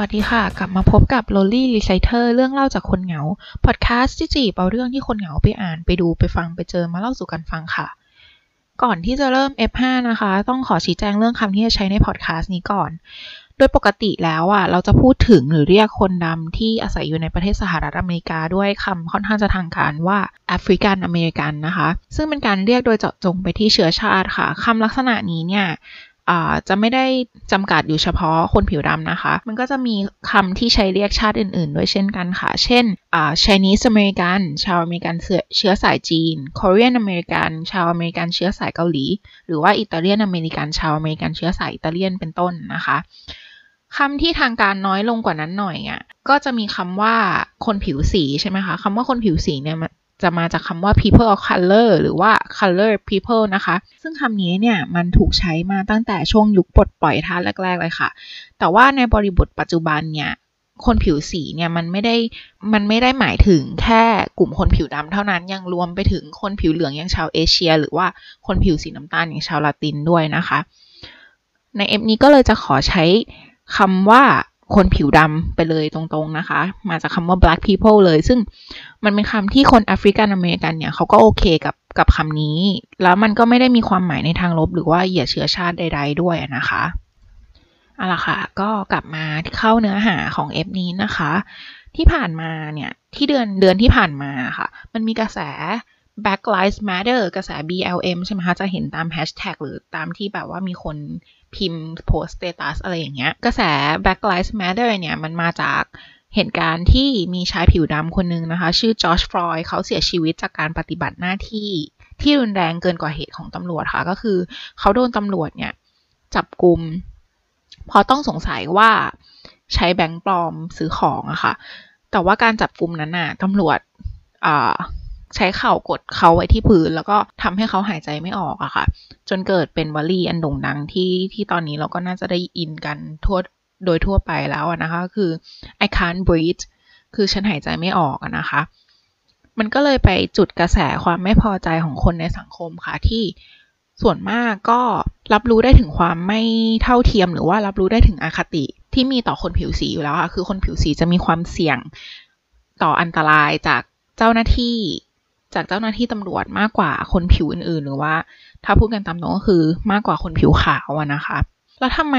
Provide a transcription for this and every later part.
วัสดีค่ะ กลับมาพบกับ Lolly Reciter เรื่องเล่าจากคนเหงา พอดแคสต์ที่จีบเอาเรื่องที่คนเหงาไปอ่านไปดูไปฟังไปเจอมาเล่าสู่กันฟังค่ะ ก่อนที่จะเริ่ม F5 นะคะ ต้องขอชี้แจงเรื่องคำที่จะใช้ในพอดแคสต์นี้ก่อน โดยปกติแล้วอะ เราจะพูดถึงหรือเรียกคนดำที่อาศัยอยู่ในประเทศสหรัฐอเมริกาด้วยคำค่อนข้างจะทางการว่าแอฟริกันอเมริกันนะคะ ซึ่งเป็นการเรียกโดยเจาะจงไปที่เชื้อชาติค่ะคำลักษณะนี้เนี่ย จะไม่ได้จำกัดอยู่เฉพาะคนผิวดำนะคะ มันก็จะมีคำที่ใช้เรียกชาติอื่นๆ ด้วยเช่นกันค่ะ เช่น Chinese American ชาวอเมริกันเชื้อสายจีน Korean American ชาวอเมริกันเชื้อสายเกาหลี หรือว่า Italian American ชาวอเมริกันเชื้อสายอิตาเลียนเป็นต้นนะคะคำที่ทางการน้อยลงกว่านั้นหน่อยอะก็จะมีคำว่าคนผิวสีใช่ไหมคะคำว่าคนผิวสีเนี่ย จะมาจากคำว่า people of color หรือว่า color people นะคะ ซึ่งคำนี้เนี่ยมันถูกใช้มาตั้งแต่ช่วงยุคปลดปล่อยท่าแรก ๆ เลยค่ะ แต่ว่าในบริบทปัจจุบันเนี่ยคนผิวสีเนี่ยมันไม่ได้มันไม่ได้หมายถึงแค่กลุ่มคนผิวดำเท่านั้นยังรวมไปถึงคนผิวเหลืองอย่างชาวเอเชีย หรือว่าคนผิวสีน้ำตาลอย่างชาวลาตินด้วยนะคะ ในเอฟนี้ก็เลยจะขอใช้คำว่า คนผิวดำไปเลยตรงๆนะคะ มาจากคำว่า black people เลย ซึ่งมันเป็นคำที่คนแอฟริกันอเมริกันเนี่ยเขาก็โอเคกับกับคำนี้ แล้วมันก็ไม่ได้มีความหมายในทางลบหรือว่าเหยียดเชื้อชาติใด ๆ ด้วยนะคะเอาล่ะค่ะ ก็กลับมาเข้าเนื้อหาของ EP นี้นะคะ ที่ผ่านมาเนี่ยที่เดือนเดือนที่ผ่านมาค่ะ มันมีกระแส Black Lives Matter กระแส BLM ใช่ไหมคะ จะเห็นตามแฮชแท็กหรือตามที่แบบว่ามีคน พิมพ์โพสต์สเตตัสอะไรอย่างเงี้ย กระแส Black Lives Matter เนี่ย มันมาจากเหตุการณ์ที่มีชายผิวดำคนนึงนะคะ ชื่อจอร์จฟลอยเขาเสียชีวิตจากการปฏิบัติหน้าที่ที่รุนแรงเกินกว่าเหตุของตำรวจค่ะ ก็คือเขาโดนตำรวจเนี่ยจับกลุ่มพอต้องสงสัยว่าใช้แบงค์ปลอมซื้อของอะค่ะ แต่ว่าการจับกลุ่มนั้นน่ะตำรวจ ใช้เข่ากดเขาไว้ที่พื้น แล้วก็ทำให้เขาหายใจไม่ออกอะค่ะ จนเกิดเป็นวลีอันโด่งดังที่ที่ตอนนี้เราก็น่าจะได้อินกันทั่วโดยทั่วไปแล้วนะคะคือ I can't breathe คือฉันหายใจไม่ออกนะคะ มันก็เลยไปจุดกระแสความไม่พอใจของคนในสังคมค่ะที่ส่วนมากก็รับรู้ได้ถึงความไม่เท่าเทียม หรือว่ารับรู้ได้ถึงอคติที่มีต่อคนผิวสีอยู่แล้วค่ะ คือคนผิวสีจะมีความเสี่ยงต่ออันตรายจากเจ้าหน้าที่ จากเจ้าหน้าที่ตำรวจมากกว่าคนผิวอื่นๆ หรือว่า ถ้าพูดกันตามตรงก็คือมากกว่าคนผิวขาวนะคะ แล้วทำไม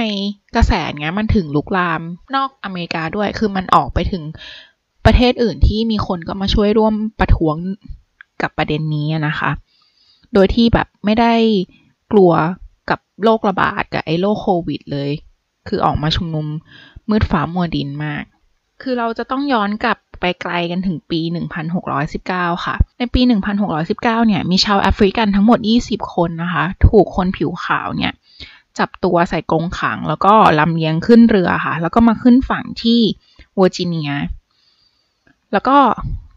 กระแสเนี้ยมันถึงลุกลามนอกอเมริกาด้วย คือมันออกไปถึงประเทศอื่นที่มีคนก็มาช่วยร่วมประท้วงกับประเด็นนี้นะคะ โดยที่แบบไม่ได้กลัวกับโรคระบาดกับไอ้โรคโควิดเลย คือออกมาชุมนุมมืดฟ้ามัวดินมาก คือเราจะต้องย้อนกลับไปไกลกันถึงปี 1619 ค่ะ ในปี 1619 เนี่ย มีชาวแอฟริกันทั้งหมด 20 คนนะคะ ถูกคนผิวขาวเนี่ย จับตัวใส่กรงขัง แล้วก็ลำเลียงขึ้นเรือค่ะ แล้วก็มาขึ้นฝั่งที่เวอร์จิเนีย แล้วก็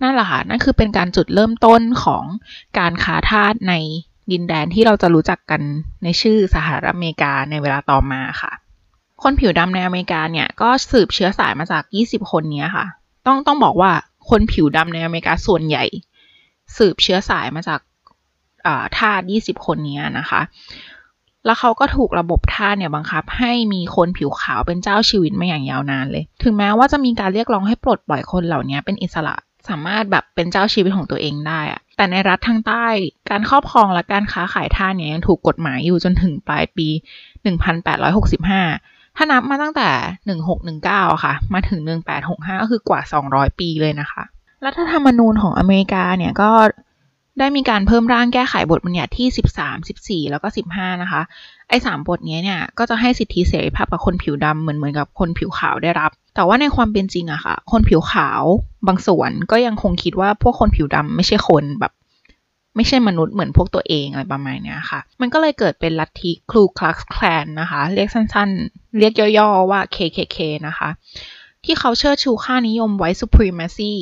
นั่นแหละค่ะ นั่นคือเป็นการจุดเริ่มต้นของการค้าทาสในดินแดนที่เราจะรู้จักกันในชื่อสหรัฐอเมริกาในเวลาต่อมาค่ะ คนผิวดำในอเมริกาเนี่ยก็สืบเชื้อสายมาจาก 20 คนนี้ค่ะ ต้องต้องบอกว่าคนผิวดำในอเมริกาส่วนใหญ่ สืบเชื้อสายมาจากทาสยี่สิบคนนี้นะคะ แล้วเขาก็ถูกระบบทาสเนี่ยบังคับ ให้มีคนผิวขาวเป็นเจ้าชีวิตมาอย่างยาวนานเลย ถึงแม้ว่าจะมีการเรียกร้องให้ปลดปล่อยคนเหล่านี้เป็นอิสระสามารถแบบเป็นเจ้าชีวิตของตัวเองได้อะแต่ในรัฐทางใต้การครอบครองและการค้าขายทาสเนี่ยยังถูกกฎหมายอยู่จนถึงปลายปี 1865 ถ้านับมาตั้งแต่1619ค่ะ มาถึง1865ก็คือกว่า200ปีเลยนะคะ รัฐธรรมนูญของอเมริกาเนี่ยก็ได้มีการเพิ่มร่างแก้ไขบทบัญญัติที่ 13 14 แล้วก็ 15 นะคะ ไอ้สามบทนี้เนี่ย ก็จะให้สิทธิเสรีภาพกับคนผิวดำเหมือนเหมือนกับคนผิวขาวได้รับ แต่ว่าในความเป็นจริงอะค่ะ คนผิวขาวบางส่วนก็ยังคงคิดว่าพวกคนผิวดำไม่ใช่คนแบบ ไม่ใช่มนุษย์เหมือนพวกตัวเองอะไรประมาณนี้ค่ะ มันก็เลยเกิดเป็นลัทธิคลูคลักแคลนนะคะ เรียกสั้นๆ เรียกย่อๆว่า KKK นะคะ ที่เขาเชิดชูค่านิยมไว้ supremacy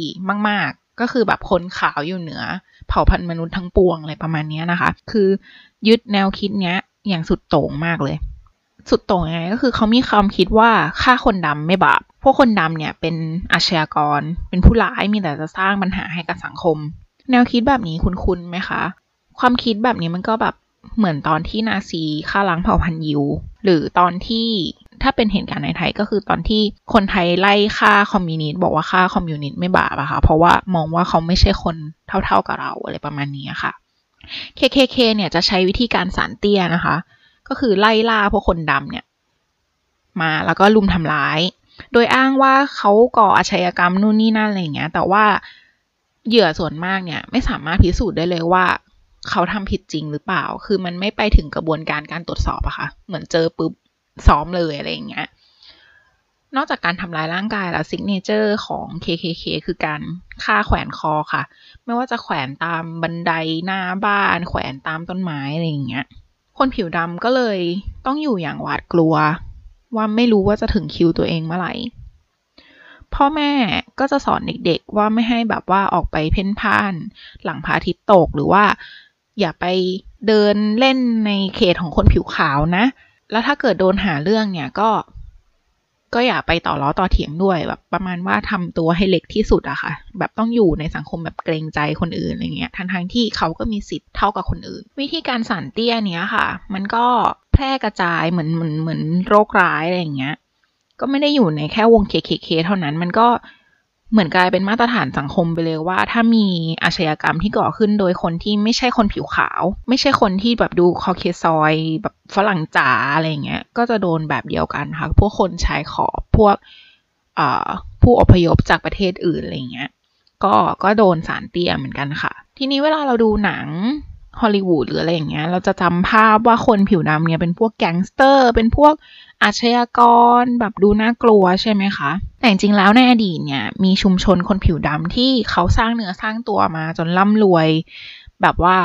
มากๆ ก็คือแบบคนขาวอยู่เหนือ เผ่าพันธุ์มนุษย์ทั้งปวงอะไรประมาณนี้นะคะ คือยึดแนวคิดเนี้ยอย่างสุดโต่งมากเลย สุดโต่งยังไงก็คือเขามีความคิดว่าฆ่าคนดำไม่บาปพวกคนดำเนี่ยเป็นอาชญากร เป็นผู้ร้ายมีแต่จะสร้างปัญหาให้กับสังคม แนวคิดแบบนี้คุ้นๆไหมคะ ความคิดแบบนี้มันก็แบบเหมือนตอนที่นาซีฆ่าล้างเผ่าพันธุ์ยิว หรือตอนที่ถ้าเป็นเหตุการณ์ในไทยก็คือตอนที่คนไทยไล่ฆ่าคอมมิวนิสต์บอกว่าฆ่าคอมมิวนิสต์ไม่บาปอะค่ะ เพราะว่ามองว่าเขาไม่ใช่คนเท่าๆกับเราอะไรประมาณนี้ค่ะ KKK เนี่ยจะใช้วิธีการสารเตี้ยนะคะ ก็คือไล่ล่าพวกคนดำเนี่ยมาแล้วก็รุมทำร้าย โดยอ้างว่าเขาก่ออาชญากรรมนู่นนี่นั่นอะไรอย่างเงี้ย แต่ว่า เหยื่อส่วนมากเนี่ยไม่สามารถพิสูจน์ได้เลยว่าเขาทำผิดจริงหรือเปล่า คือมันไม่ไปถึงกระบวนการการตรวจสอบอะค่ะ เหมือนเจอปุ๊บซ้อมเลยอะไรอย่างเงี้ย นอกจากการทำร้ายร่างกายแล้ว signature ของ KKK คือการฆ่าแขวนคอค่ะ ไม่ว่าจะแขวนตามบันไดหน้าบ้าน แขวนตามต้นไม้อะไรอย่างเงี้ย คนผิวดำก็เลยต้องอยู่อย่างหวาดกลัว ว่าไม่รู้ว่าจะถึงคิวตัวเองเมื่อไหร่ พ่อแม่ก็จะสอนเด็กๆว่าไม่ให้แบบว่าออกไปเพ่นพ่าน หลังพระอาทิตย์ตกหรือว่า อย่าไปเดินเล่นในเขตของคนผิวขาวนะ แล้วถ้าเกิดโดนหาเรื่องเนี่ยก็ ก็อย่าไปต่อล้อต่อเถียงด้วยแบบประมาณว่าทำตัวให้เล็กที่สุดอะค่ะ แบบต้องอยู่ในสังคมแบบเกรงใจคนอื่นอะไรเงี้ยทั้งทงที่เขาก็มีสิทธิ์เท่ากับคนอื่น วิธีการสานเตี้ยเนี้ยค่ะ มันก็แพร่กระจายเหมือนเหมือนเหมือนโรคร้ายอะไรอย่างเงี้ย ก็ไม่ได้อยู่ในแค่วง KKK เท่านั้นมันก็เหมือนกลายเป็นมาตรฐานสังคมไปเลยว่า ถ้ามีอาชญากรรมที่ก่อขึ้นโดยคนที่ไม่ใช่คนผิวขาว ไม่ใช่คนที่แบบดูคอเคซอยแบบฝรั่งจ๋าอะไรเงี้ย ก็จะโดนแบบเดียวกันค่ะ พวกคนชายขอบพวกผู้อพยพจากประเทศอื่นอะไรเงี้ย ก็ก็โดนสารเตี้ยเหมือนกันค่ะ ทีนี้เวลาเราดูหนังฮอลลีวูดหรืออะไรอย่างเงี้ย เราจะจำภาพว่าคนผิวดำเนี่ยเป็นพวกแก๊งสเตอร์ เป็นพวก อาชญากรแบบดูน่ากลัวใช่ไหมคะ แต่จริงๆแล้วในอดีตเนี่ยมีชุมชนคนผิวดำที่เขาสร้างเนื้อสร้างตัวมาจนร่ำรวย แบบว่า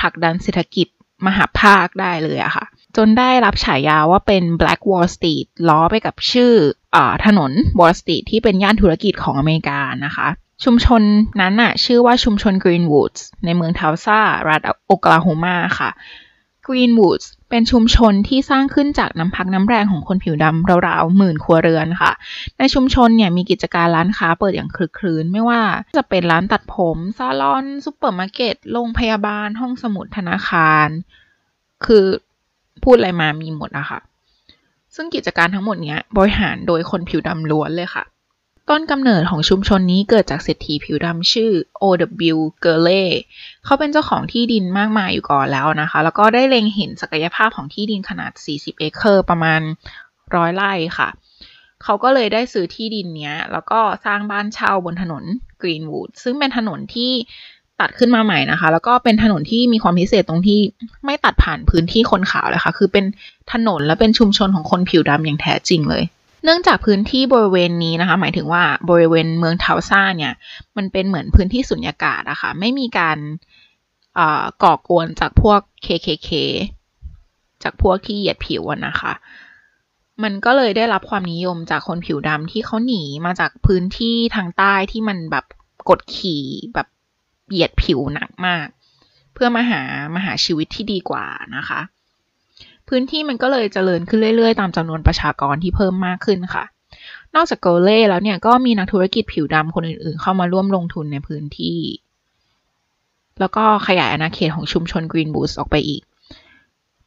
ผลักดันเศรษฐกิจมหาภาคได้เลยอะค่ะ จนได้รับฉายาว่าเป็น Black Wall Street ล้อไปกับชื่ออถนน Wall Street ที่เป็นย่านธุรกิจของอเมริกานะคะชุมชนนั้นน่ะ ชื่อว่าชุมชน Greenwood ในเมืองทัลซารัฐโอกลาโฮมาค่ะ Greenwood เป็นชุมชนที่สร้างขึ้นจากน้ำพักน้ำแรงของคนผิวดำราวๆหมื่นครัวเรือนค่ะ ในชุมชนเนี่ยมีกิจการร้านค้าเปิดอย่างครึกครื้น ไม่ว่าจะเป็นร้านตัดผม ซาลอนซูเปอร์มาร์เก็ตโรงพยาบาล ห้องสมุดธนาคาร คือพูดอะไรมามีหมดอะค่ะ ซึ่งกิจการทั้งหมดเนี้ยบริหารโดยคนผิวดำล้วนเลยค่ะ ต้นกำเนิดของชุมชนนี้เกิดจากเศรษฐีผิวดำชื่อ O.W. g u r l e เขาเป็นเจ้าของที่ดินมากมายอยู่ก่อนแล้วนะคะ แล้วก็ได้เล็งเห็นศักยภาพของที่ดินขนาด 40 เอเคอร์ประมาณร้อยไร่ค่ะ เขาก็เลยได้ซื้อที่ดินเนี้ย แล้วก็สร้างบ้านเช่าบนถนน Greenwood ซึ่งเป็นถนนที่ตัดขึ้นมาใหม่นะคะ แล้วก็เป็นถนนที่มีความพิเศษตรงที่ไม่ตัดผ่านพื้นที่คนขาวเลยค่ะ คือเป็นถนนและเป็นชุมชนของคนผิวดำอย่างแท้จริงเลย เนื่องจากพื้นที่บริเวณนี้นะคะ หมายถึงว่าบริเวณเมืองเทาซ่าเนี่ย มันเป็นเหมือนพื้นที่สุญญากาศอะคะ่ะ ไม่มีการก่อกวนจากพวก KKK จากพวกที่เหยียดผิวนะคะ มันก็เลยได้รับความนิยมจากคนผิวดำที่เขาหนีมาจากพื้นที่ทางใต้ที่มันแบบกดขี่แบบเหยียดผิวหนักมาก เพื่อมาหามาหาชีวิตที่ดีกว่านะคะ พื้นที่มันก็เลยเจริญขึ้นเรื่อยๆ ตามจำนวนประชากรที่เพิ่มมากขึ้นค่ะ นอกจากโกเล่แล้วเนี่ยก็มีนักธุรกิจผิวดำคนอื่นๆ เข้ามาร่วมลงทุนในพื้นที่ แล้วก็ขยายอาณาเขตของชุมชนกรีนบูสออกไปอีก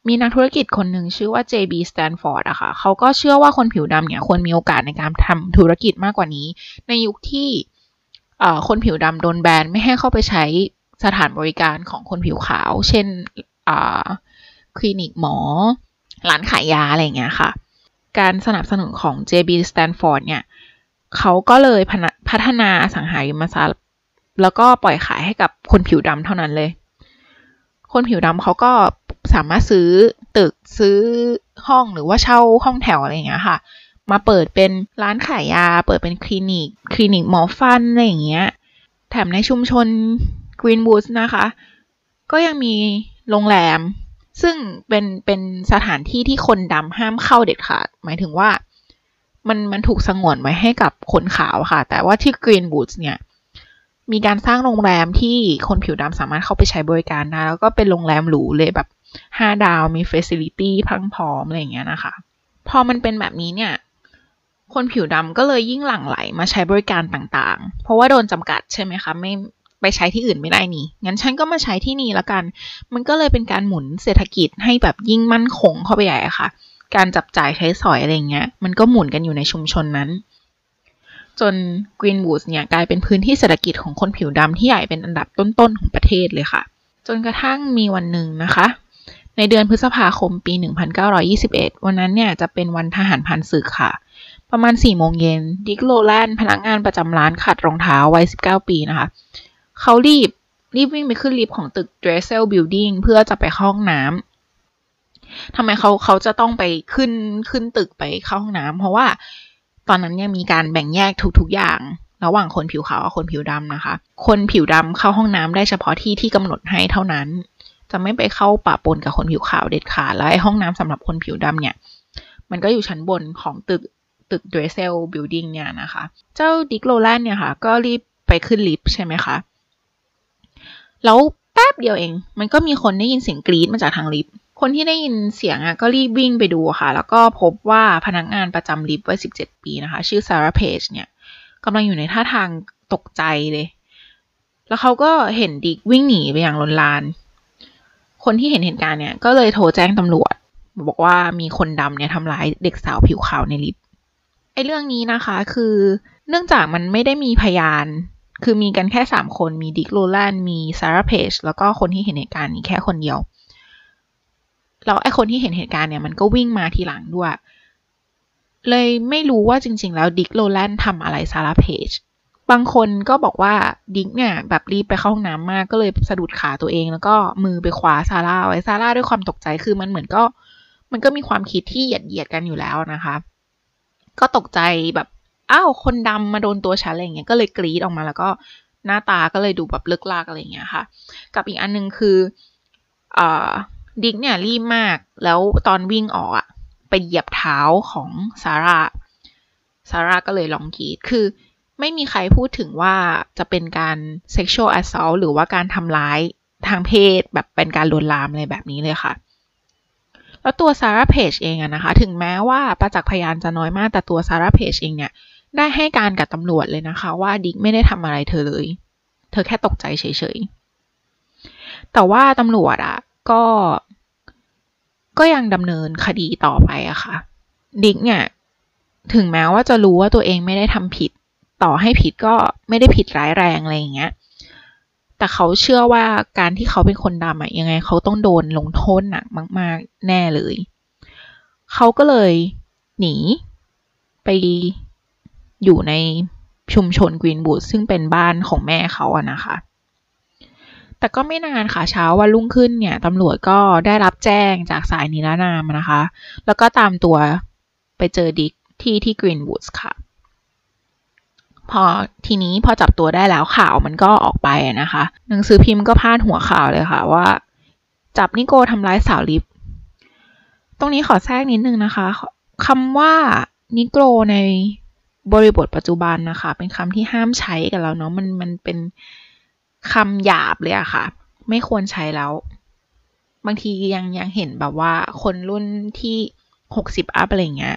มีนักธุรกิจคนหนึ่งชื่อว่า JB Stanford อะค่ะ เขาก็เชื่อว่าคนผิวดำเนี่ยควรมีโอกาสในการทำธุรกิจมากกว่านี้ ในยุคที่คนผิวดำโดนแบนไม่ให้เข้าไปใช้สถานบริการของคนผิวขาว เช่น คลินิกหมอ ร้านขายยาอะไรเงี้ยค่ะ การสนับสนุนของ JB Stanford เนี่ยเขาก็เลยพัฒนาสังหาริมทรัพย์แล้วก็ปล่อยขายให้กับคนผิวดำเท่านั้นเลย คนผิวดำเขาก็สามารถซื้อตึกซื้อห้องหรือว่าเช่าห้องแถวอะไรอย่างเงี้ยค่ะ มาเปิดเป็นร้านขายยา เปิดเป็นคลินิก คลินิกหมอฟันอะไรอย่างเงี้ย แถมในชุมชน Greenwood นะคะ ก็ยังมีโรงแรม ซึ่งเป็นเป็นสถานที่ที่คนดำห้ามเข้าเด็ดขาด หมายถึงว่า มันมันถูกสงวนไว้ให้กับคนขาวค่ะ แต่ว่าที่ Greenwood เนี่ยมีการสร้างโรงแรมที่คนผิวดำสามารถเข้าไปใช้บริการได้แล้วก็เป็นโรงแรมหรูเลยแบบห้าดาวมี facility พรั่งพร้อมอะไรอย่างเงี้ยนะคะ พอมันเป็นแบบนี้เนี่ย คนผิวดำก็เลยยิ่งหลั่งไหลมาใช้บริการต่างๆ เพราะว่าโดนจำกัดใช่ไหมคะ ไม่ ไปใช้ที่อื่นไม่ได้นี่ งั้นฉันก็มาใช้ที่นี่ละกัน มันก็เลยเป็นการหมุนเศรษฐกิจให้แบบยิ่งมั่นคงเข้าไปใหญ่ค่ะ การจับจ่ายใช้สอยอะไรเงี้ย มันก็หมุนกันอยู่ในชุมชนนั้น จนกรีนวูดส์เนี่ยกลายเป็นพื้นที่เศรษฐกิจของคนผิวดำที่ใหญ่เป็นอันดับต้นๆของประเทศเลยค่ะ จนกระทั่งมีวันหนึ่งนะคะ ในเดือนพฤษภาคมปี 1921 วันนั้นเนี่ยจะเป็นวันทหารพันศึกค่ะประมาณ4โมงเย็นดิกโลแลนด์พนักงานประจำร้านขัดรองเท้าวัย19 ปีนะคะ เขารีบรีบวิ่งไปขึ้นลิฟต์ของตึก Dressel Building เพื่อจะไปห้องน้ำทำไมเขาเขาจะต้องไปขึ้นขึ้นตึกไปเข้าห้องน้ำเพราะว่าตอนนั้นยังมีการแบ่งแยกทุกๆอย่างระหว่างคนผิวขาวกับคนผิวดำนะคะ คนผิวดำเข้าห้องน้ำได้เฉพาะที่ที่กำหนดให้เท่านั้น จะไม่ไปเข้าปะปนกับคนผิวขาวเด็ดขาด แล้วไอ้ห้องน้ำสำหรับคนผิวดำเนี่ย มันก็อยู่ชั้นบนของตึกตึก Dressel Building เนี่ยนะคะ เจ้าดิกโลแลนเนี่ยค่ะ ก็รีบไปขึ้นลิฟต์ใช่ไหมคะ แล้วแป๊บเดียวเอง มันก็มีคนได้ยินเสียงกรี๊ดมาจากทางลิฟต์ คนที่ได้ยินเสียงอะก็รีบวิ่งไปดูค่ะ แล้วก็พบว่าพนักงานประจำลิฟต์วัย 17 ปีนะคะ ชื่อซาร่าเพจเนี่ยกำลังอยู่ในท่าทางตกใจเลย แล้วเขาก็เห็นดิกวิ่งหนีไปอย่างลนลาน คนที่เห็นเหตุการณ์เนี่ยก็เลยโทรแจ้งตำรวจ บอกว่ามีคนดำเนี่ยทำร้ายเด็กสาวผิวขาวในลิฟต์ไอ้เรื่องนี้นะคะ คือเนื่องจากมันไม่ได้มีพยาน คือมีกันแค่สามคนมีดิกโรแลนมีซาร่าเพจแล้วก็คนที่เห็นเหตุการณ์นี้แค่คนเดียวแล้วไอ้คนที่เห็นเหตุการณ์เนี่ยมันก็วิ่งมาทีหลังด้วย เลยไม่รู้ว่าจริง ๆ แล้วดิกโรแลนทำอะไรซาร่าเพจบางคนก็บอกว่าดิกเนี่ยแบบรีบไปเข้าห้องน้ำมากก็เลยสะดุดขาตัวเอง แล้วก็มือไปคว้าซาร่าไว้ซาร่าด้วยความตกใจคือมันเหมือนก็ มันก็มีความคิดที่เหยียดเหยียดกันอยู่แล้วนะคะ ก็ตกใจแบบ อ้าวคนดำมาโดนตัวฉันอะไรเงี้ยก็เลยกรีดออกมาแล้วก็หน้าตาก็เลยดูแบบเลิกลากอะไรเงี้ยค่ะ กับอีกอันนึงคืออดิกเนี่ยรีบมากแล้วตอนวิ่งออกอะไปเหยียบเท้าของซาร่าซาร่าก็เลยลองกรีดคือไม่มีใครพูดถึงว่าจะเป็นการ sexual assault หรือว่าการทำร้ายทางเพศแบบเป็นการลวนลามอะไรแบบนี้เลยค่ะ แล้วตัวซาร่าเพจเองอะนะคะ ถึงแม้ว่าประจักษ์พยานจะน้อยมากแต่ตัวซาร่าเพจเองเนี่ย ได้ให้การกับตำรวจเลยนะคะ ว่าดิกไม่ได้ทำอะไรเธอเลย เธอแค่ตกใจเฉยๆ แต่ว่าตำรวจอะก็ก็ยังดำเนินคดีต่อไปอะค่ะ ดิกเนี่ย ถึงแม้ว่าจะรู้ว่าตัวเองไม่ได้ทำผิด ต่อให้ผิดก็ไม่ได้ผิดร้ายแรงอะไรอย่างเงี้ย แต่เขาเชื่อว่าการที่เขาเป็นคนดำอะยังไง เขาต้องโดนลงโทษหนักมาก ๆ แน่เลย เขาก็เลยหนีไป อยู่ในชุมชนกรีนบูดซึ่งเป็นบ้านของแม่เขาอะนะคะ แต่ก็ไม่นานค่ะเช้าวันรุ่งขึ้นเนี่ยตำรวจก็ได้รับแจ้งจากสายนิรนามนะคะ แล้วก็ตามตัวไปเจอดิกที่ที่กรีนบูดค่ะ พอทีนี้พอจับตัวได้แล้วข่าวมันก็ออกไปนะคะ หนังสือพิมพ์ก็พาดหัวข่าวเลยค่ะว่า จับนิโกทำร้ายสาวลิฟตรงนี้ขอแทรกนิดนึงนะคะคำว่านิโกรใน บริบทปัจจุบันนะคะ เป็นคำที่ห้ามใช้กับเราเนาะมันมันเป็นคำหยาบเลยอะค่ะ ไม่ควรใช้แล้ว บางทียังยังเห็นแบบว่าคนรุ่นที่หกสิบอัพอะไรเงี้ย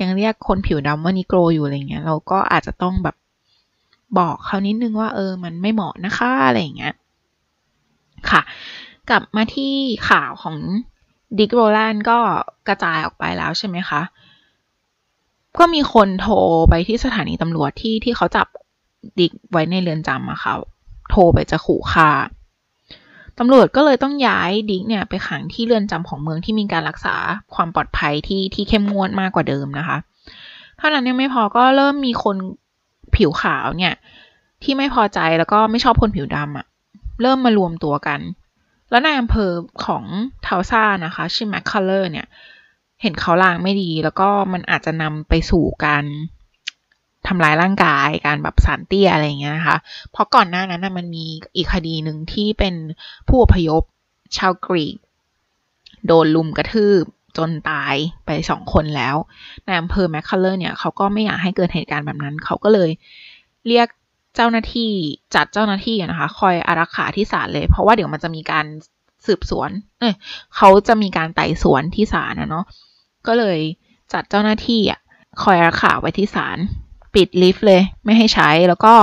ยังเรียกคนผิวดำว่านิโกรอยู่อะไรเงี้ย เราก็อาจจะต้องแบบบอกเขานิดนึงว่า เออ มันไม่เหมาะนะคะอะไรเงี้ยค่ะ กลับมาที่ข่าวของดิกโรแลนก็กระจายออกไปแล้วใช่ไหมคะ ก็มีคนโทรไปที่สถานีตำรวจที่ที่เขาจับดิกไว้ในเรือนจำอะค่ะโทรไปจะขู่ฆ่าตำรวจก็เลยต้องย้ายดิกเนี่ยไปขังที่เรือนจำของเมืองที่มีการรักษาความปลอดภัยที่ที่เข้มงวดมากกว่าเดิมนะคะ เท่านั้นยังไม่พอก็เริ่มมีคนผิวขาวเนี่ย ที่ไม่พอใจแล้วก็ไม่ชอบคนผิวดำอะเริ่มมารวมตัวกัน แล้วนายอำเภอของเทาซ่านะคะ ชื่อแมคคัลเลอร์เนี่ย เห็นเขาลางไม่ดี แล้วก็มันอาจจะนำไปสู่การทำร้ายร่างกายการแบบสารเตี้ยอะไรเงี้ยนะคะ เพราะก่อนหน้านั้นนะมันมีอีกคดีหนึ่งที่เป็นผู้อพยพชาวกรีก โดนลุมกระทืบจนตายไปสองคนแล้วในอำเภอแมคคัลเลอร์เนี่ยเขาก็ไม่อยากให้เกิดเหตุการณ์แบบนั้น เขาก็เลยเรียกเจ้าหน้าที่จัดเจ้าหน้าที่นะคะ คอยอารักขาที่ศาลเลย เพราะว่าเดี๋ยวมันจะมีการ สืบสวน เอ้ยเขาจะมีการไต่สวนที่ศาลนะเนาะ ก็เลยจัดเจ้าหน้าที่อะคอยรักษาไว้ที่ศาล ปิดลิฟต์เลย ไม่ให้ใช้ แล้วก็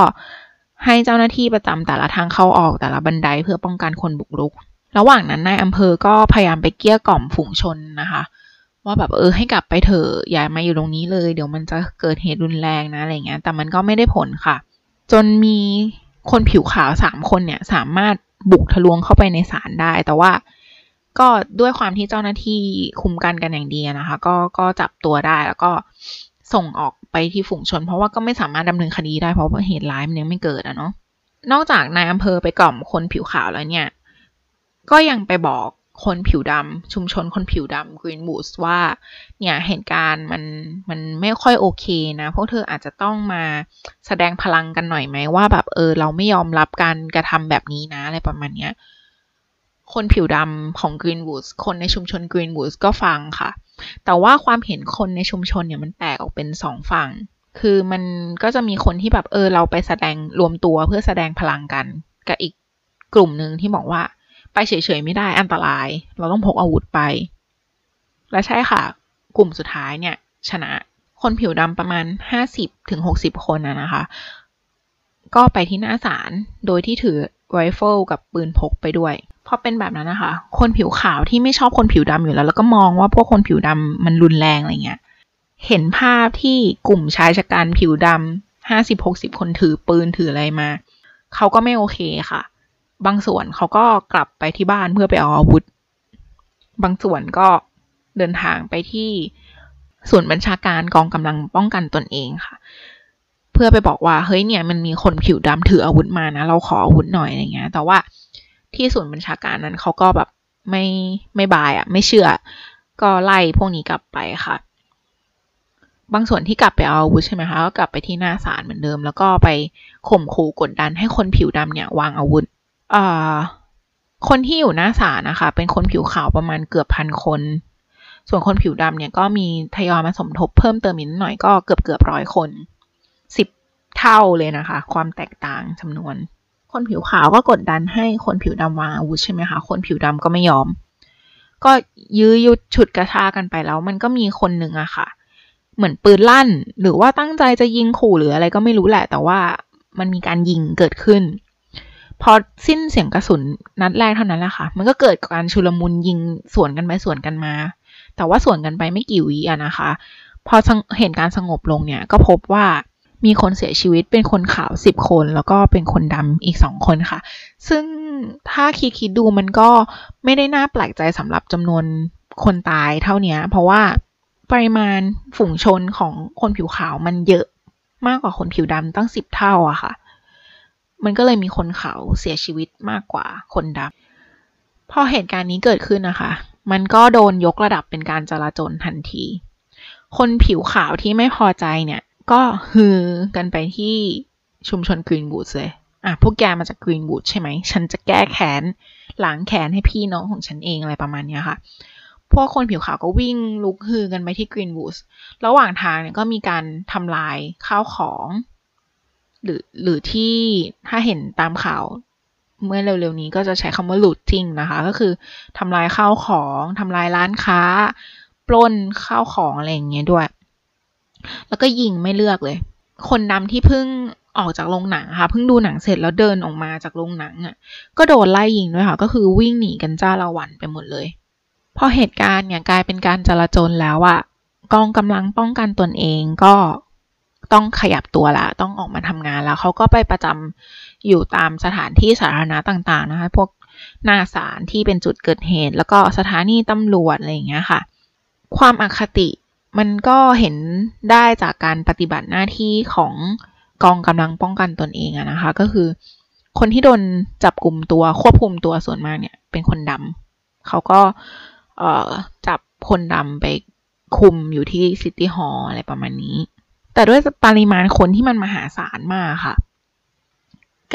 ให้เจ้าหน้าที่ประจำแต่ละทางเข้าออกแต่ละบันไดเพื่อป้องกันคนบุกรุก ระหว่างนั้นนายอำเภอก็พยายามไปเกี้ยกล่อมฝูงชนนะคะ ว่าแบบเออให้กลับไปเถอะอย่ามาอยู่ตรงนี้เลย เดี๋ยวมันจะเกิดเหตุรุนแรงนะอะไรเงี้ย แต่มันก็ไม่ได้ผลค่ะ จนมีคนผิวขาวสามคนเนี่ยสามารถ บุกทะลวงเข้าไปในศาลได้ แต่ว่าก็ด้วยความที่เจ้าหน้าที่คุมกันกันอย่างดีนะคะ ก็ก็จับตัวได้แล้วก็ส่งออกไปที่ฝูงชน เพราะว่าก็ไม่สามารถดำเนินคดีได้เพราะเหตุร้ายมันยังไม่เกิดอะเนาะนอกจากนายอำเภอไปกล่อมคนผิวขาวแล้วเนี่ย ก็ยังไปบอก คนผิวดำชุมชนคนผิวดำกรีนบูสว่าเนี่ยเหตุการณ์มันมันไม่ค่อยโอเคนะพวกเธออาจจะต้องมาแสดงพลังกันหน่อยไหมว่าแบบเออเราไม่ยอมรับการกระทำแบบนี้นะอะไรประมาณเนี้ยคนผิวดำของ Greenwoods คนในชุมชน Greenwoods ก็ฟังค่ะ แต่ว่าความเห็นคนในชุมชนเนี่ยมันแตกออกเป็นสองฝั่ง คือมันก็จะมีคนที่แบบเออเราไปแสดงรวมตัวเพื่อแสดงพลังกัน กับอีกกลุ่มหนึ่งที่บอกว่า ไปเฉยๆไม่ได้อันตราย เราต้องพกอาวุธไป และใช่ค่ะ กลุ่มสุดท้ายเนี่ย ชนะคนผิวดำประมาณห้าสิบถึงหกสิบคนนะนะคะ ก็ไปที่หน้าศาลโดยที่ถือไรเฟิลกับปืนพกไปด้วยพอเป็นแบบนั้นนะคะ คนผิวขาวที่ไม่ชอบคนผิวดำอยู่แล้ว แล้วก็มองว่าพวกคนผิวดำมันรุนแรงอะไรเงี้ย เห็นภาพที่กลุ่มชายฉกรรจ์ผิวดำห้าสิบหกสิบคนถือปืนถืออะไรมา เขาก็ไม่โอเคค่ะ บางส่วนเขาก็กลับไปที่บ้านเพื่อไปเอาอาวุธ บางส่วนก็เดินทางไปที่ส่วนบัญชาการกองกำลังป้องกันตนเองค่ะ เพื่อไปบอกว่าเฮ้ยเนี่ยมันมีคนผิวดำถืออาวุธมานะเราขออาวุธหน่อยอะไรเงี้ย แต่ว่าที่ศูนบัญชาการนั้นเขาก็แบบไม่ไม่บายอะ่ะ ไม่เชื่อ ก็ไล่พวกนี้กลับไปค่ะ บางส่วนที่กลับไปเอาอาวุธใช่ไหมคะก็กลับไปที่หน้าศาลเหมือนเดิม แล้วก็ไปข่มขู่กดดันให้คนผิวดำเนี่ยวางอาวุธ คนที่อยู่หน้าศาลนะคะ เป็นคนผิวขาวประมาณเกือบพันคน ส่วนคนผิวดำเนี่ยก็มีทยอยมาสมทบเพิ่มเติมอีกหน่อยก็เกือบเกือบร้อยคนสิบเท่าเลยนะคะ ความแตกต่างจำนวน คนผิวขาวก็กดดันให้คนผิวดำวางอาวุธใช่ไหมคะ คนผิวดำก็ไม่ยอม ก็ยื้อยุดฉุดกระชากันไปแล้ว มันก็มีคนหนึ่งอะค่ะ เหมือนปืนลั่น หรือว่าตั้งใจจะยิงขู่หรืออะไรก็ไม่รู้แหละ แต่ว่ามันมีการยิงเกิดขึ้น พอสิ้นเสียงกระสุนนัดแรกเท่านั้นแหละค่ะ มันก็เกิดการชุลมุนยิงสวนกันไปสวนกันมา แต่ว่าสวนกันไปไม่กี่วิอะนะคะ พอเห็นการสงบลงเนี่ยก็พบว่ามีคนเสียชีวิตเป็นคนขาวสิบคน แล้วก็เป็นคนดำอีกสองคนค่ะ ซึ่งถ้าคิดคิดดูมันก็ไม่ได้น่าแปลกใจสำหรับจำนวนคนตายเท่านี้เพราะว่าปริมาณฝูงชนของคนผิวขาวมันเยอะมากกว่าคนผิวดำตั้งสิบเท่าอะค่ะ มันก็เลยมีคนขาวเสียชีวิตมากกว่าคนดำพอเหตุการณ์นี้เกิดขึ้นนะคะ มันก็โดนยกระดับเป็นการจลาจลทันที คนผิวขาวที่ไม่พอใจเนี่ย ก็ฮือกันไปที่ชุมชนกรีนบูดเลยอะพวกแกมาจากกรีนบูดใช่ไหม ฉันจะแก้แค้นล้างแค้นให้พี่น้องของฉันเองอะไรประมาณนี้ค่ะ พวกคนผิวขาวก็วิ่งลุกฮือกันไปที่กรีนบูดระหว่างทางเนี่ยก็มีการทำลายข้าวของ หรือหรือที่ถ้าเห็นตามข่าว เมื่อเร็วๆนี้ก็จะใช้คำว่า looting นะคะ ก็คือทำลายข้าวของทำลายร้านค้า ปล้นข้าวของอะไรอย่างเงี้ยด้วย แล้วก็ยิงไม่เลือกเลย คนดำที่เพิ่งออกจากโรงหนังค่ะเพิ่งดูหนังเสร็จแล้วเดินออกมาจากโรงหนังอะ ก็โดนไล่ยิงด้วยค่ะ ก็คือวิ่งหนีกันจ้าละวันไปหมดเลยพอเหตุการณ์เนี่ยกลายเป็นการจลาจลแล้วอะกองกำลังป้องกันตนเองก็ ต้องขยับตัวละ ต้องออกมาทำงานแล้วเขาก็ไปประจำอยู่ตามสถานที่สาธารณะต่างๆนะคะพวกหน้าศาลที่เป็นจุดเกิดเหตุ แล้วก็สถานีตำรวจอะไรอย่างเงี้ยค่ะ ความอคติมันก็เห็นได้จากการปฏิบัติหน้าที่ของกองกำลังป้องกันตนเองอะนะคะ ก็คือ คนที่โดนจับกลุ่มตัวควบคุมตัวส่วนมากเนี่ย เป็นคนดำเขาก็จับคนดำไปคุมอยู่ที่ซิตี้ฮอลล์อะไรประมาณนี้ แต่ด้วยปริมาณคนที่มันมหาศาลมากค่ะ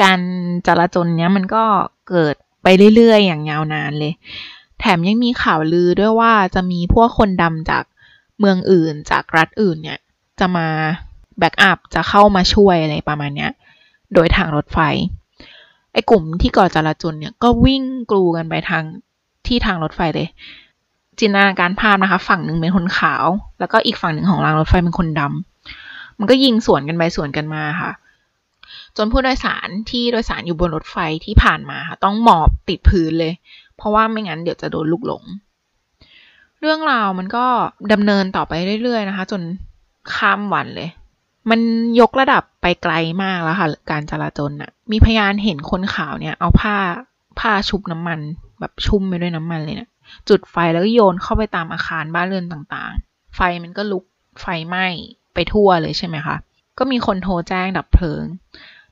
การจราจนเนี้ยมันก็เกิดไปเรื่อยๆ อย่างยาวนานเลย แถมยังมีข่าวลือด้วยว่าจะมีพวกคนดำจากเมืองอื่นจากรัฐอื่นเนี่ย จะมาแบ็กอัพจะเข้ามาช่วยอะไรประมาณเนี้ย โดยทางรถไฟ ไอ้กลุ่มที่ก่อจราจนเนี่ยก็วิ่งกลูกันไปทางที่ทางรถไฟเลย จินตนาการภาพนะคะ ฝั่งหนึ่งเป็นคนขาว แล้วก็อีกฝั่งหนึ่งของรางรถไฟเป็นคนดำ มันก็ยิงสวนกันไปสวนกันมาค่ะ จนผู้โดยสารที่โดยสารอยู่บนรถไฟที่ผ่านมาค่ะ ต้องหมอบติดพื้นเลย เพราะว่าไม่งั้นเดี๋ยวจะโดนลูกหลง เรื่องราวมันก็ดำเนินต่อไปเรื่อยๆนะคะ จนข้ามวันเลย มันยกระดับไปไกลมากแล้วค่ะ การจราจรน่ะ มีพยานเห็นคนข่าวเนี่ย เอาผ้าผ้าชุบน้ำมัน แบบชุ่มไปด้วยน้ำมันเลยเนะจุดไฟแล้วก็โยนเข้าไปตามอาคารบ้านเรือนต่างๆ ไฟมันก็ลุกไฟไหม้ ไปทั่วเลยใช่ไหมคะ ก็มีคนโทรแจ้งดับเพลิง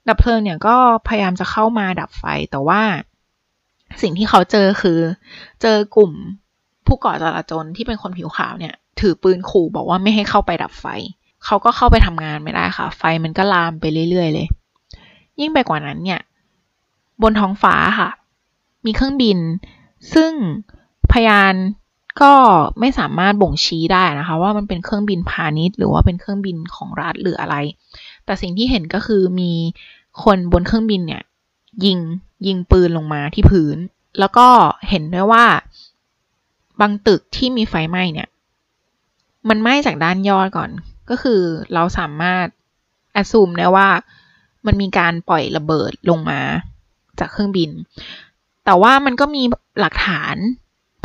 ดับเพลิงเนี่ยก็พยายามจะเข้ามาดับไฟแต่ว่า สิ่งที่เขาเจอคือ เจอกลุ่มผู้ก่อจราจรที่เป็นคนผิวขาวเนี่ย ถือปืนขู่บอกว่าไม่ให้เข้าไปดับไฟ เขาก็เข้าไปทำงานไม่ได้ค่ะ ไฟมันก็ลามไปเรื่อยๆเลย ยิ่งไปกว่านั้นเนี่ย บนท้องฟ้าค่ะ มีเครื่องบิน ซึ่งพยาน ก็ไม่สามารถบ่งชี้ได้นะคะ ว่ามันเป็นเครื่องบินพาณิชย์ หรือว่าเป็นเครื่องบินของรัฐหรืออะไร แต่สิ่งที่เห็นก็คือมีคนบนเครื่องบินเนี่ยยิงยิงปืนลงมาที่พื้น แล้วก็เห็นด้วยว่า บางตึกที่มีไฟไหม้เนี่ย มันไหม้จากด้านยอดก่อน ก็คือเราสามารถแอดซูมได้ว่ามันมีการปล่อยระเบิดลงมาจากเครื่องบิน แต่ว่ามันก็มีหลักฐาน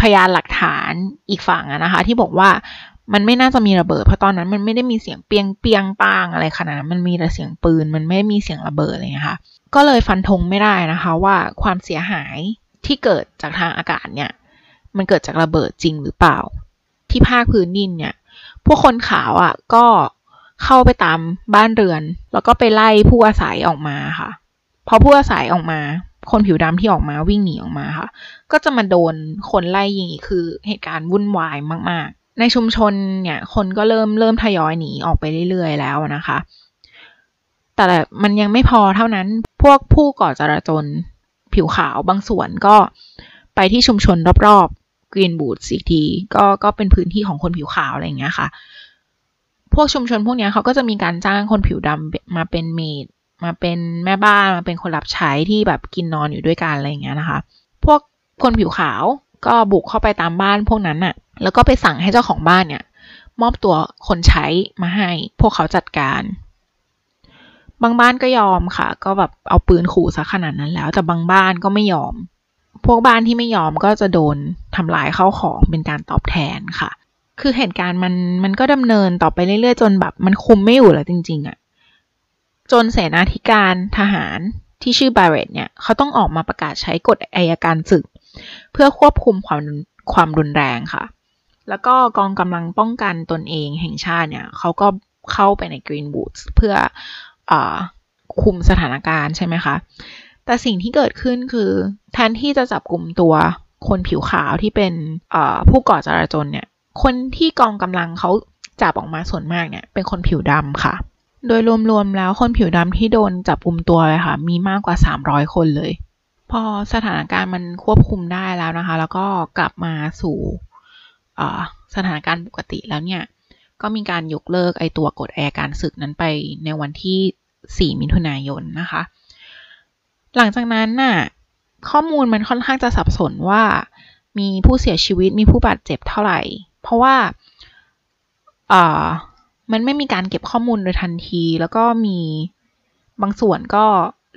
พยานหลักฐานอีกฝั่งนะคะ ที่บอกว่ามันไม่น่าจะมีระเบิดเพราะตอนนั้นมันไม่ได้มีเสียงเปียงเปียงปางอะไรขนาดนั้นมันมีแต่เสียงปืน มันไม่มีเสียงระเบิดอะไรเงี้ยค่ะ ก็เลยฟันธงไม่ได้นะคะ ว่าความเสียหายที่เกิดจากทางอากาศเนี่ย มันเกิดจากระเบิดจริงหรือเปล่า ที่ภาคพื้นดินเนี่ย พวกคนขาวอะ่ะก็เข้าไปตามบ้านเรือน แล้วก็ไปไล่ผู้อาศัยออกมาค่ะ พอผู้อาศัยออกมา คนผิวดำที่ออกมาวิ่งหนีออกมาค่ะ ก็จะมาโดนคนไล่ยิงอีกคือเหตุการณ์วุ่นวายมาก ๆ ในชุมชนเนี่ยคนก็เริ่มเริ่มทยอยหนีออกไปเรื่อย ๆ แล้วนะคะ แต่มันยังไม่พอเท่านั้นพวกผู้ก่อจราจรผิวขาวบางส่วนก็ไปที่ชุมชนรอบๆกรีนบูดอีกทีก็ก็เป็นพื้นที่ของคนผิวขาวอะไรอย่างเงี้ยค่ะพวกชุมชนพวกนี้เขาก็จะมีการจ้างคนผิวดำมาเป็นเมด มาเป็นแม่บ้านมาเป็นคนรับใช้ที่แบบกินนอนอยู่ด้วยกันอะไรอย่างเงี้ยนะคะ พวกคนผิวขาวก็บุกเข้าไปตามบ้านพวกนั้นอะแล้วก็ไปสั่งให้เจ้าของบ้านเนี่ย มอบตัวคนใช้มาให้พวกเขาจัดการ บางบ้านก็ยอมค่ะ ก็แบบเอาปืนขู่ซะขนาดนั้นแล้ว แต่บางบ้านก็ไม่ยอม พวกบ้านที่ไม่ยอมก็จะโดนทำลายเข้าของเป็นการตอบแทนค่ะ คือเหตุการณ์มันมันก็ดำเนินต่อไปเรื่อยๆจนแบบ มันคุมไม่อยู่แล้วจริง ๆอะ่ะ จนเสนาธิการทหารที่ชื่อบาเรตเนี่ยเขาต้องออกมาประกาศใช้กฎอายการศึก เพื่อควบคุมความความรุนแรงค่ะ แล้วก็กองกำลังป้องกันตนเองแห่งชาติเนี่ยเขาก็เข้าไปในกรีนบูธเพื่ออคุมสถานการณ์ใช่ไหมคะ แต่สิ่งที่เกิดขึ้นคือแทนที่จะจับกลุ่มตัวคนผิวขาวที่เป็นผู้ก่อจราจรเนี่ย คนที่กองกำลังเขาจับออกมาส่วนมากเนี่ย เป็นคนผิวดำค่ะ โดยรวมๆแล้วคนผิวดำที่โดนจับกลุ่มตัวเลยค่ะ มีมากกว่า 300 คนเลย พอสถานการณ์มันควบคุมได้แล้วนะคะ แล้วก็กลับมาสู่สถานการณ์ปกติแล้วเนี่ย ก็มีการยกเลิกไอตัวกฎแอการศึกนั้นไปในวันที่ 4 มิถุนายนนะคะ หลังจากนั้นน่ะข้อมูลมันค่อนข้างจะสับสนว่ามีผู้เสียชีวิตมีผู้บาดเจ็บเท่าไหร่ เพราะว่าอ่า มันไม่มีการเก็บข้อมูลโดยทันที แล้วก็มีบางส่วนก็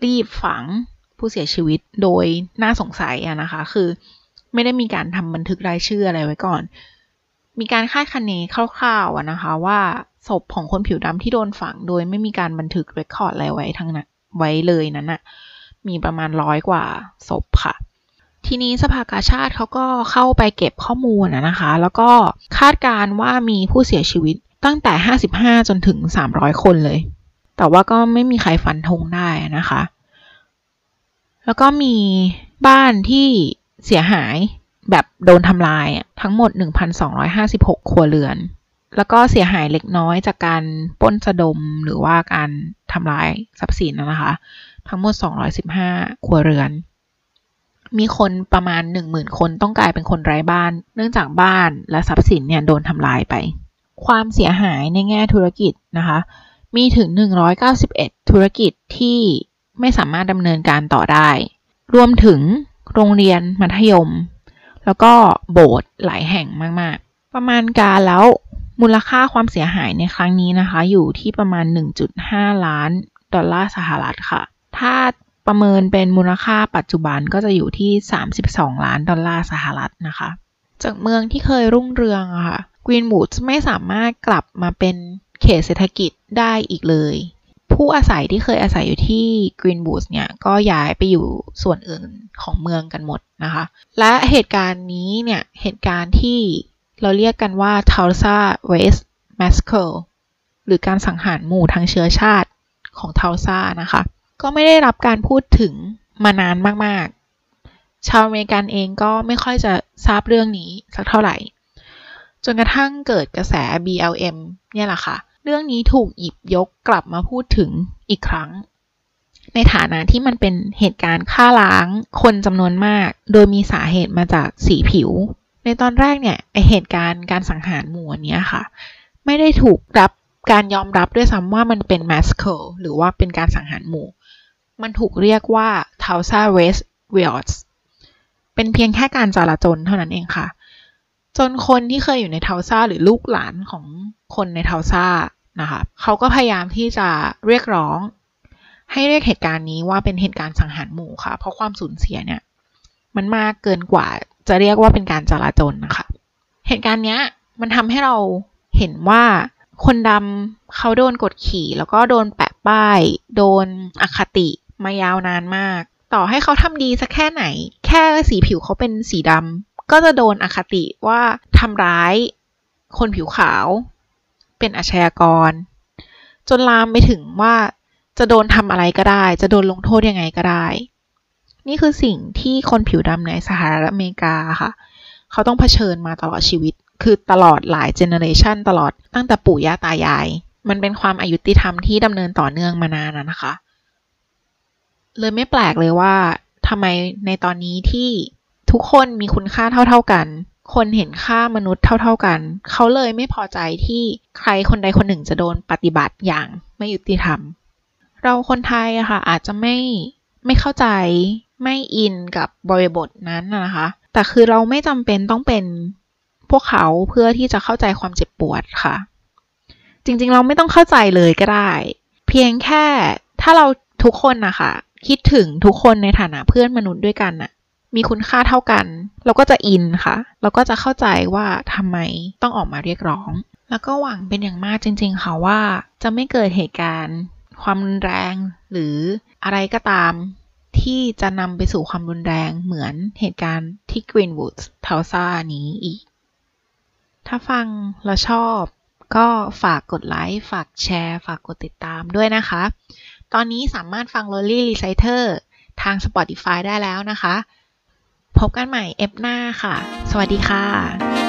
รีบฝังผู้เสียชีวิตโดยน่าสงสัยอะนะคะ คือไม่ได้มีการทำบันทึกรายชื่ออะไรไว้ก่อน มีการคาดคะเนคร่าวๆอะนะคะว่าศพของคนผิวดำที่โดนฝัง โดยไม่มีการบันทึกเรคคอร์ดอะไรไว้ทั้งนั้นไว้เลยนั้นอะมีประมาณร้อยกว่าศพค่ะ ทีนี้สภากาชาติเขาก็เข้าไปเก็บข้อมูลนะคะ แล้วก็คาดการว่ามีผู้เสียชีวิต ตั้งแต่ 55 จนถึง 300 คนเลย แต่ว่าก็ไม่มีใครฟันธงได้นะคะ แล้วก็มีบ้านที่เสียหายแบบโดนทำลายทั้งหมด 1,256 ครัวเรือน แล้วก็เสียหายเล็กน้อยจากการป้นสะดมหรือว่าการทำลายทรัพย์สินนะคะ ทั้งหมด 215 ครัวเรือน มีคนประมาณ 10,000 คนต้องกลายเป็นคนไร้บ้าน เนื่องจากบ้านและทรัพย์สินเนี่ยโดนทำลายไป ความเสียหายในแง่ธุรกิจนะคะ มีถึง 191 ธุรกิจที่ไม่สามารถดำเนินการต่อได้ รวมถึงโรงเรียนมัธยม แล้วก็โบสถ์หลายแห่งมาก ๆ ประมาณการแล้วมูลค่าความเสียหายในครั้งนี้นะคะ อยู่ที่ประมาณ 1.5 ล้านดอลลาร์สหรัฐค่ะ ถ้าประเมินเป็นมูลค่าปัจจุบันก็จะอยู่ที่ 32 ล้านดอลลาร์สหรัฐนะคะ จากเมืองที่เคยรุ่งเรืองอะค่ะ กรีนวูดไม่สามารถกลับมาเป็นเขตเศรษฐกิจได้อีกเลย ผู้อาศัยที่เคยอาศัยอยู่ที่กรีนวูดเนี่ยก็ย้ายไปอยู่ส่วนอื่นของเมืองกันหมดนะคะ และเหตุการณ์นี้เนี่ยเหตุการณ์ที่เราเรียกกันว่า Tulsa West Massacre หรือการสังหารหมู่ทางเชื้อชาติของ Tulsa นะคะ ก็ไม่ได้รับการพูดถึงมานานมากๆ ชาวอเมริกันเองก็ไม่ค่อยจะทราบเรื่องนี้สักเท่าไหร่ จนกระทั่งเกิดกระแส BLM เนี่ยแหละค่ะ เรื่องนี้ถูกหยิบยกกลับมาพูดถึงอีกครั้ง ในฐานะที่มันเป็นเหตุการณ์ฆ่าล้างคนจำนวนมาก โดยมีสาเหตุมาจากสีผิว ในตอนแรกเนี่ยไอเหตุการณ์การสังหารหมู่นเนี้ยค่ะ ไม่ได้ถูกรับการยอมรับด้วยซ้ำว่ามันเป็น massacre หรือว่าเป็นการสังหารหมู่ มันถูกเรียกว่า Tulsa West Riots เป็นเพียงแค่การจลาจลเท่านั้นเองค่ะ จนคนที่เคยอยู่ในเทาซ่าหรือลูกหลานของคนในเทาซ่านะคะเขาก็พยายามที่จะเรียกร้อง ให้เรียกเหตุการณ์นี้ว่าเป็นเหตุการณ์สังหารหมู่ค่ะ เพราะความสูญเสียเนี่ย มันมากเกินกว่าจะเรียกว่าเป็นการจลาจลนะคะ เหตุการณ์เนี้ยมันทำให้เราเห็นว่าคนดำเขาโดนกดขี่ แล้วก็โดนแปะป้าย โดนอคติมายาวนานมาก ต่อให้เขาทำดีสักแค่ไหน แค่สีผิวเขาเป็นสีดำ ก็จะโดนอคติว่าทำร้ายคนผิวขาว เป็นอาชญากร จนลามไปถึงว่าจะโดนทำอะไรก็ได้ จะโดนลงโทษยังไงก็ได้ นี่คือสิ่งที่คนผิวดำในสหรัฐอเมริกาค่ะ เขาต้องเผชิญมาตลอดชีวิต คือตลอดหลาย generation ตลอดตั้งแต่ปู่ย่าตายาย มันเป็นความอายุติธรรมที่ดำเนินต่อเนื่องมานานนะคะ เลยไม่แปลกเลยว่าทำไมในตอนนี้ที่ ทุกคนมีคุณค่าเท่า ๆกัน คนเห็นค่ามนุษย์เท่า ๆกัน เขาเลยไม่พอใจที่ใครคนใดคนหนึ่งจะโดนปฏิบัติอย่างไม่ยุติธรรม เราคนไทยอะค่ะอาจจะไม่ไม่เข้าใจไม่อินกับบริบทนั้นนะคะ แต่คือเราไม่จำเป็นต้องเป็นพวกเขาเพื่อที่จะเข้าใจความเจ็บปวดค่ะ จริงๆเราไม่ต้องเข้าใจเลยก็ได้ เพียงแค่ถ้าเราทุกคนนะคะคิดถึงทุกคนในฐานะเพื่อนมนุษย์ด้วยกันน่ะ มีคุณค่าเท่ากัน เราก็จะอินค่ะ เราก็จะเข้าใจว่าทำไมต้องออกมาเรียกร้อง แล้วก็หวังเป็นอย่างมากจริง ๆ ค่ะว่าจะไม่เกิดเหตุการณ์ ความรุนแรง หรืออะไรก็ตาม ที่จะนำไปสู่ความรุนแรงเหมือนเหตุการณ์ที่กรีนวูดส์เทาซ่านี้อีก ถ้าฟังแล้วชอบก็ฝากกดไลค์ ฝากแชร์ ฝากกดติดตามด้วยนะคะ ตอนนี้สามารถฟัง Lolly Reciter ทาง Spotify ได้แล้วนะคะ พบกันใหม่เอฟหน้าค่ะ สวัสดีค่ะ